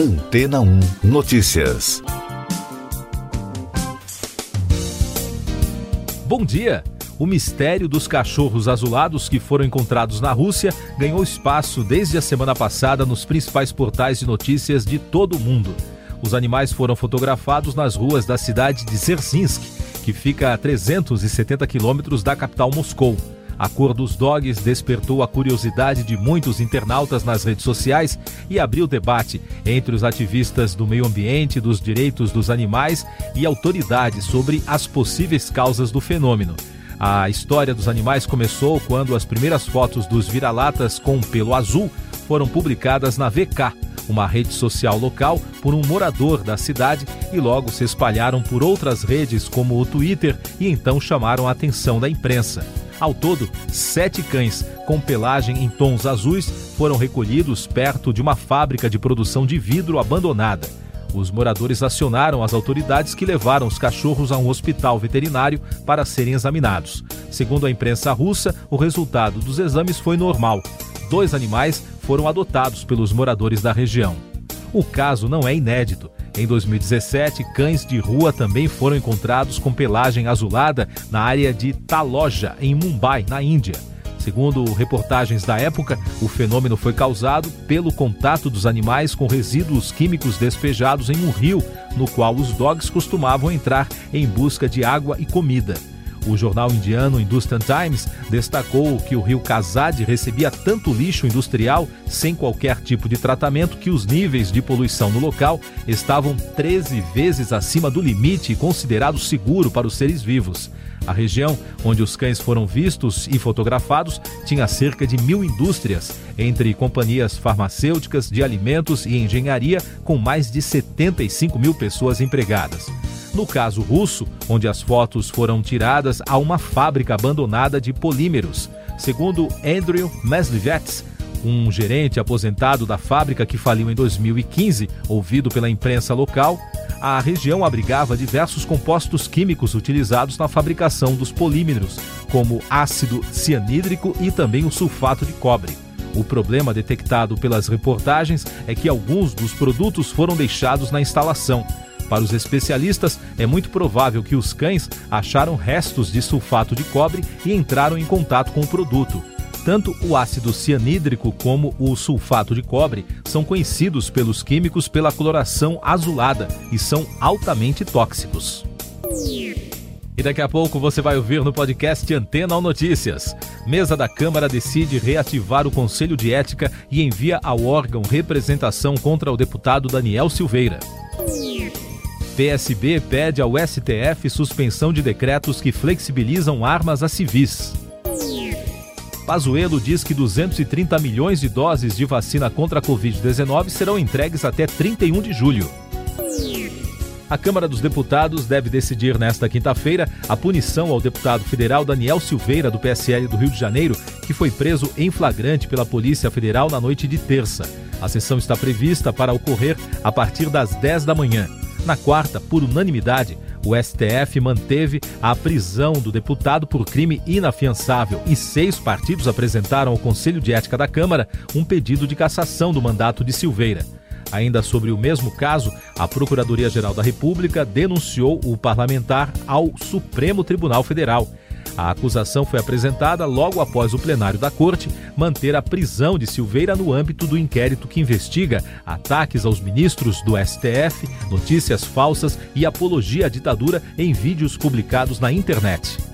Antena 1 Notícias. Bom dia! O mistério dos cachorros azulados que foram encontrados na Rússia ganhou espaço desde a semana passada nos principais portais de notícias de todo o mundo. Os animais foram fotografados nas ruas da cidade de Zerzinsk, que fica a 370 quilômetros da capital Moscou. A cor dos dogs despertou a curiosidade de muitos internautas nas redes sociais e abriu debate entre os ativistas do meio ambiente, dos direitos dos animais e autoridades sobre as possíveis causas do fenômeno. A história dos animais começou quando as primeiras fotos dos vira-latas com pelo azul foram publicadas na VK, uma rede social local, por um morador da cidade e logo se espalharam por outras redes como o Twitter e então chamaram a atenção da imprensa. Ao todo, sete cães com pelagem em tons azuis foram recolhidos perto de uma fábrica de produção de vidro abandonada. Os moradores acionaram as autoridades que levaram os cachorros a um hospital veterinário para serem examinados. Segundo a imprensa russa, o resultado dos exames foi normal. Dois animais foram adotados pelos moradores da região. O caso não é inédito. Em 2017, cães de rua também foram encontrados com pelagem azulada na área de Taloja, em Mumbai, na Índia. Segundo reportagens da época, o fenômeno foi causado pelo contato dos animais com resíduos químicos despejados em um rio, no qual os dogs costumavam entrar em busca de água e comida. O jornal indiano Hindustan Times destacou que o rio Kazad recebia tanto lixo industrial sem qualquer tipo de tratamento que os níveis de poluição no local estavam 13 vezes acima do limite considerado seguro para os seres vivos. A região onde os cães foram vistos e fotografados tinha cerca de mil indústrias, entre companhias farmacêuticas, de alimentos e engenharia, com mais de 75 mil pessoas empregadas. No caso russo, onde as fotos foram tiradas a uma fábrica abandonada de polímeros. Segundo Andrew Meslivets, um gerente aposentado da fábrica que faliu em 2015, ouvido pela imprensa local, a região abrigava diversos compostos químicos utilizados na fabricação dos polímeros, como ácido cianídrico e também o sulfato de cobre. O problema detectado pelas reportagens é que alguns dos produtos foram deixados na instalação. Para os especialistas, é muito provável que os cães acharam restos de sulfato de cobre e entraram em contato com o produto. Tanto o ácido cianídrico como o sulfato de cobre são conhecidos pelos químicos pela coloração azulada e são altamente tóxicos. E daqui a pouco você vai ouvir no podcast Antena ou Notícias. Mesa da Câmara decide reativar o Conselho de Ética e envia ao órgão representação contra o deputado Daniel Silveira. PSB pede ao STF suspensão de decretos que flexibilizam armas a civis. Pazuello diz que 230 milhões de doses de vacina contra a Covid-19 serão entregues até 31 de julho. A Câmara dos Deputados deve decidir nesta quinta-feira a punição ao deputado federal Daniel Silveira, do PSL do Rio de Janeiro, que foi preso em flagrante pela Polícia Federal na noite de terça. A sessão está prevista para ocorrer a partir das 10 da manhã. Na quarta, por unanimidade, o STF manteve a prisão do deputado por crime inafiançável e seis partidos apresentaram ao Conselho de Ética da Câmara um pedido de cassação do mandato de Silveira. Ainda sobre o mesmo caso, a Procuradoria-Geral da República denunciou o parlamentar ao Supremo Tribunal Federal. A acusação foi apresentada logo após o plenário da Corte manter a prisão de Silveira no âmbito do inquérito que investiga ataques aos ministros do STF, notícias falsas e apologia à ditadura em vídeos publicados na internet.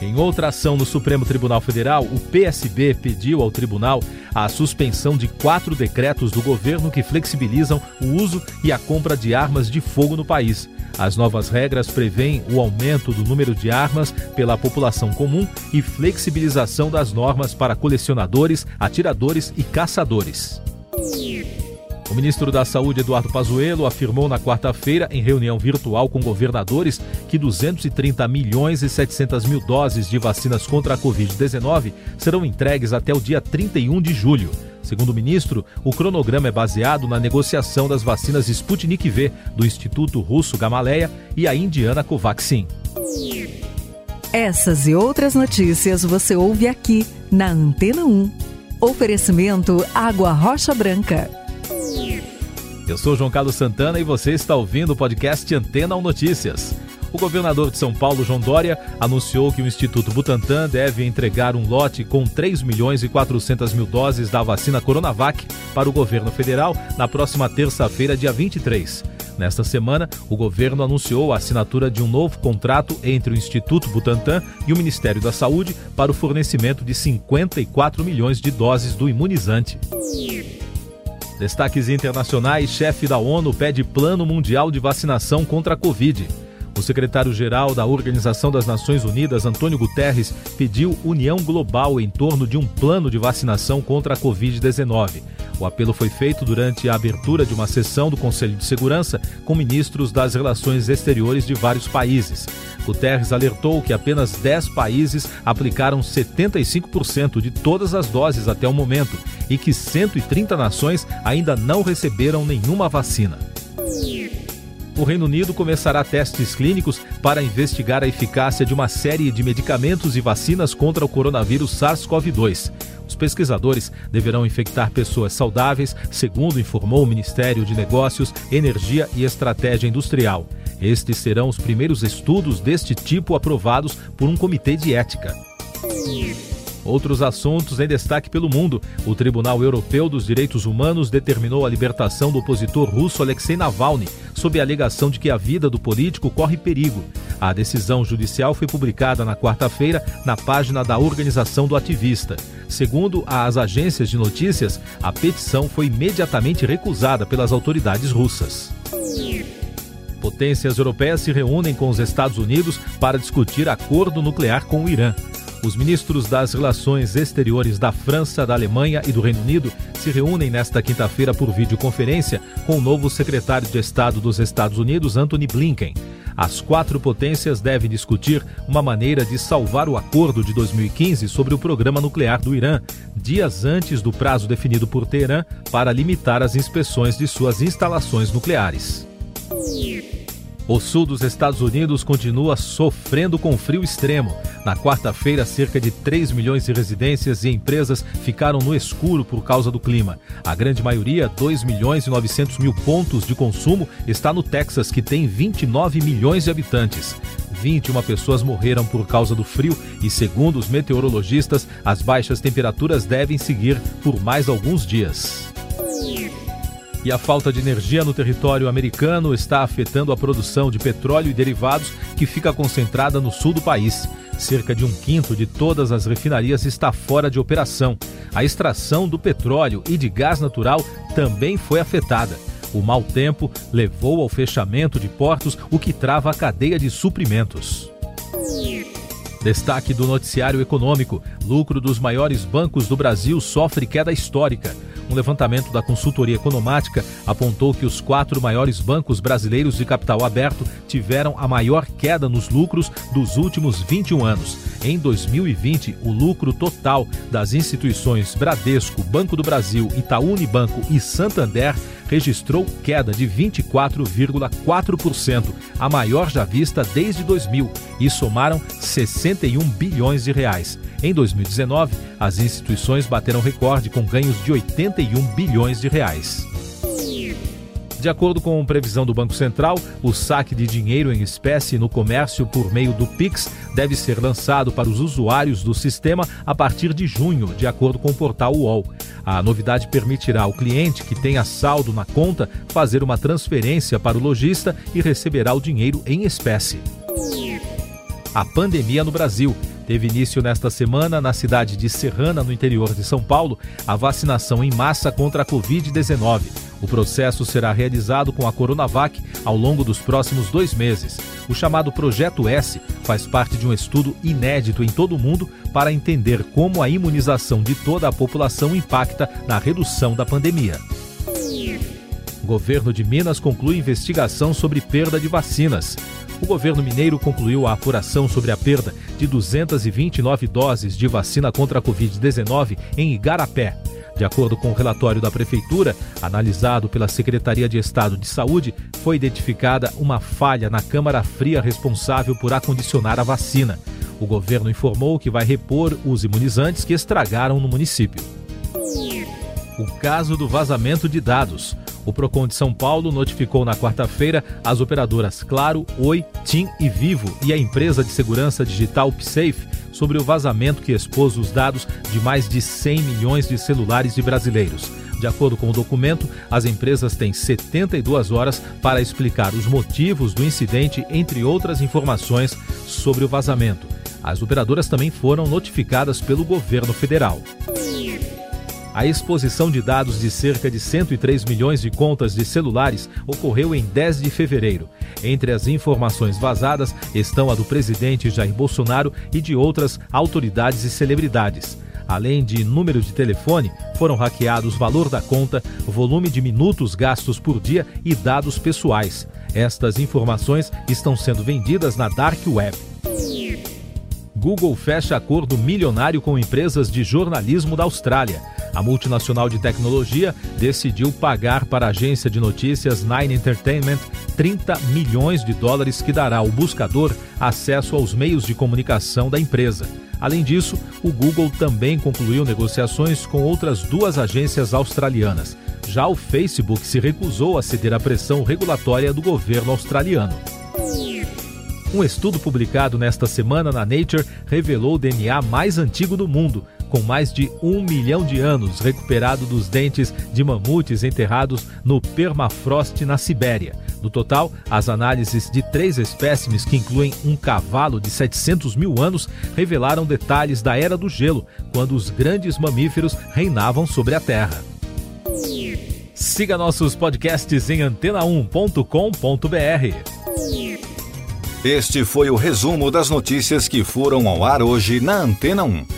Em outra ação no Supremo Tribunal Federal, o PSB pediu ao tribunal a suspensão de quatro decretos do governo que flexibilizam o uso e a compra de armas de fogo no país. As novas regras prevêem o aumento do número de armas pela população comum e flexibilização das normas para colecionadores, atiradores e caçadores. O ministro da Saúde, Eduardo Pazuello, afirmou na quarta-feira, em reunião virtual com governadores, que 230 milhões e 700 mil doses de vacinas contra a Covid-19 serão entregues até o dia 31 de julho. Segundo o ministro, o cronograma é baseado na negociação das vacinas Sputnik V do Instituto Russo Gamaleya e a indiana Covaxin. Essas e outras notícias você ouve aqui na Antena 1. Oferecimento Água Rocha Branca. Eu sou João Carlos Santana e você está ouvindo o podcast Antena 1 Notícias. O governador de São Paulo, João Dória, anunciou que o Instituto Butantan deve entregar um lote com 3 milhões e 400 mil doses da vacina Coronavac para o governo federal na próxima terça-feira, dia 23. Nesta semana, o governo anunciou a assinatura de um novo contrato entre o Instituto Butantan e o Ministério da Saúde para o fornecimento de 54 milhões de doses do imunizante. Destaques internacionais: chefe da ONU pede plano mundial de vacinação contra a Covid. O secretário-geral da Organização das Nações Unidas, Antônio Guterres, pediu união global em torno de um plano de vacinação contra a Covid-19. O apelo foi feito durante a abertura de uma sessão do Conselho de Segurança com ministros das relações exteriores de vários países. Guterres alertou que apenas 10 países aplicaram 75% de todas as doses até o momento e que 130 nações ainda não receberam nenhuma vacina o Reino Unido começará testes clínicos para investigar a eficácia de uma série de medicamentos e vacinas contra o coronavírus SARS-CoV-2. Os pesquisadores deverão infectar pessoas saudáveis, segundo informou o Ministério de Negócios, Energia e Estratégia Industrial. Estes serão os primeiros estudos deste tipo aprovados por um comitê de ética. Outros assuntos em destaque pelo mundo. O Tribunal Europeu dos Direitos Humanos determinou a libertação do opositor russo Alexei Navalny, sob a alegação de que a vida do político corre perigo. A decisão judicial foi publicada na quarta-feira na página da organização do ativista. Segundo as agências de notícias, a petição foi imediatamente recusada pelas autoridades russas. Potências europeias se reúnem com os Estados Unidos para discutir acordo nuclear com o Irã. Os ministros das Relações Exteriores da França, da Alemanha e do Reino Unido se reúnem nesta quinta-feira por videoconferência com o novo secretário de Estado dos Estados Unidos, Anthony Blinken. As quatro potências devem discutir uma maneira de salvar o acordo de 2015 sobre o programa nuclear do Irã, dias antes do prazo definido por Teherã para limitar as inspeções de suas instalações nucleares. O sul dos Estados Unidos continua sofrendo com frio extremo. Na quarta-feira, cerca de 3 milhões de residências e empresas ficaram no escuro por causa do clima. A grande maioria, 2 milhões e 900 mil pontos de consumo, está no Texas, que tem 29 milhões de habitantes. 21 pessoas morreram por causa do frio e, segundo os meteorologistas, as baixas temperaturas devem seguir por mais alguns dias. E a falta de energia no território americano está afetando a produção de petróleo e derivados que fica concentrada no sul do país. Cerca de um quinto de todas as refinarias está fora de operação. A extração do petróleo e de gás natural também foi afetada. O mau tempo levou ao fechamento de portos, o que trava a cadeia de suprimentos. Destaque do noticiário econômico: lucro dos maiores bancos do Brasil sofre queda histórica. Um levantamento da consultoria economática apontou que os quatro maiores bancos brasileiros de capital aberto tiveram a maior queda nos lucros dos últimos 21 anos. Em 2020, o lucro total das instituições Bradesco, Banco do Brasil, Itaú Unibanco e Santander registrou queda de 24,4%, a maior já vista desde 2000, e somaram 61 bilhões de reais. Em 2019, as instituições bateram recorde com ganhos de 81 bilhões de reais. De acordo com previsão do Banco Central, o saque de dinheiro em espécie no comércio por meio do Pix deve ser lançado para os usuários do sistema a partir de junho, de acordo com o portal UOL. A novidade permitirá ao cliente que tenha saldo na conta fazer uma transferência para o lojista e receberá o dinheiro em espécie. A pandemia no Brasil. Teve início nesta semana na cidade de Serrana, no interior de São Paulo, a vacinação em massa contra a Covid-19. O processo será realizado com a Coronavac ao longo dos próximos dois meses. O chamado Projeto S faz parte de um estudo inédito em todo o mundo para entender como a imunização de toda a população impacta na redução da pandemia. O governo de Minas conclui investigação sobre perda de vacinas o governo mineiro concluiu a apuração sobre a perda de 229 doses de vacina contra a Covid-19 em Igarapé. De acordo com o relatório da Prefeitura, analisado pela Secretaria de Estado de Saúde, foi identificada uma falha na câmara fria responsável por acondicionar a vacina. O governo informou que vai repor os imunizantes que estragaram no município. O caso do vazamento de dados. O Procon de São Paulo notificou na quarta-feira as operadoras Claro, Oi, TIM e Vivo e a empresa de segurança digital PSafe sobre o vazamento que expôs os dados de mais de 100 milhões de celulares de brasileiros. De acordo com o documento, as empresas têm 72 horas para explicar os motivos do incidente, entre outras informações sobre o vazamento. As operadoras também foram notificadas pelo governo federal. A exposição de dados de cerca de 103 milhões de contas de celulares ocorreu em 10 de fevereiro. Entre as informações vazadas estão a do presidente Jair Bolsonaro e de outras autoridades e celebridades. Além de número de telefone, foram hackeados valor da conta, volume de minutos gastos por dia e dados pessoais. Estas informações estão sendo vendidas na Dark Web. Google fecha acordo milionário com empresas de jornalismo da Austrália. A multinacional de tecnologia decidiu pagar para a agência de notícias Nine Entertainment 30 milhões de dólares que dará ao buscador acesso aos meios de comunicação da empresa. Além disso, o Google também concluiu negociações com outras duas agências australianas. Já o Facebook se recusou a ceder à pressão regulatória do governo australiano. Um estudo publicado nesta semana na Nature revelou o DNA mais antigo do mundo, com mais de um milhão de anos recuperado dos dentes de mamutes enterrados no permafrost na Sibéria. No total, as análises de três espécimes, que incluem um cavalo de 700 mil anos, revelaram detalhes da Era do Gelo, quando os grandes mamíferos reinavam sobre a Terra. Siga nossos podcasts em antena1.com.br. Este foi o resumo das notícias que foram ao ar hoje na Antena 1.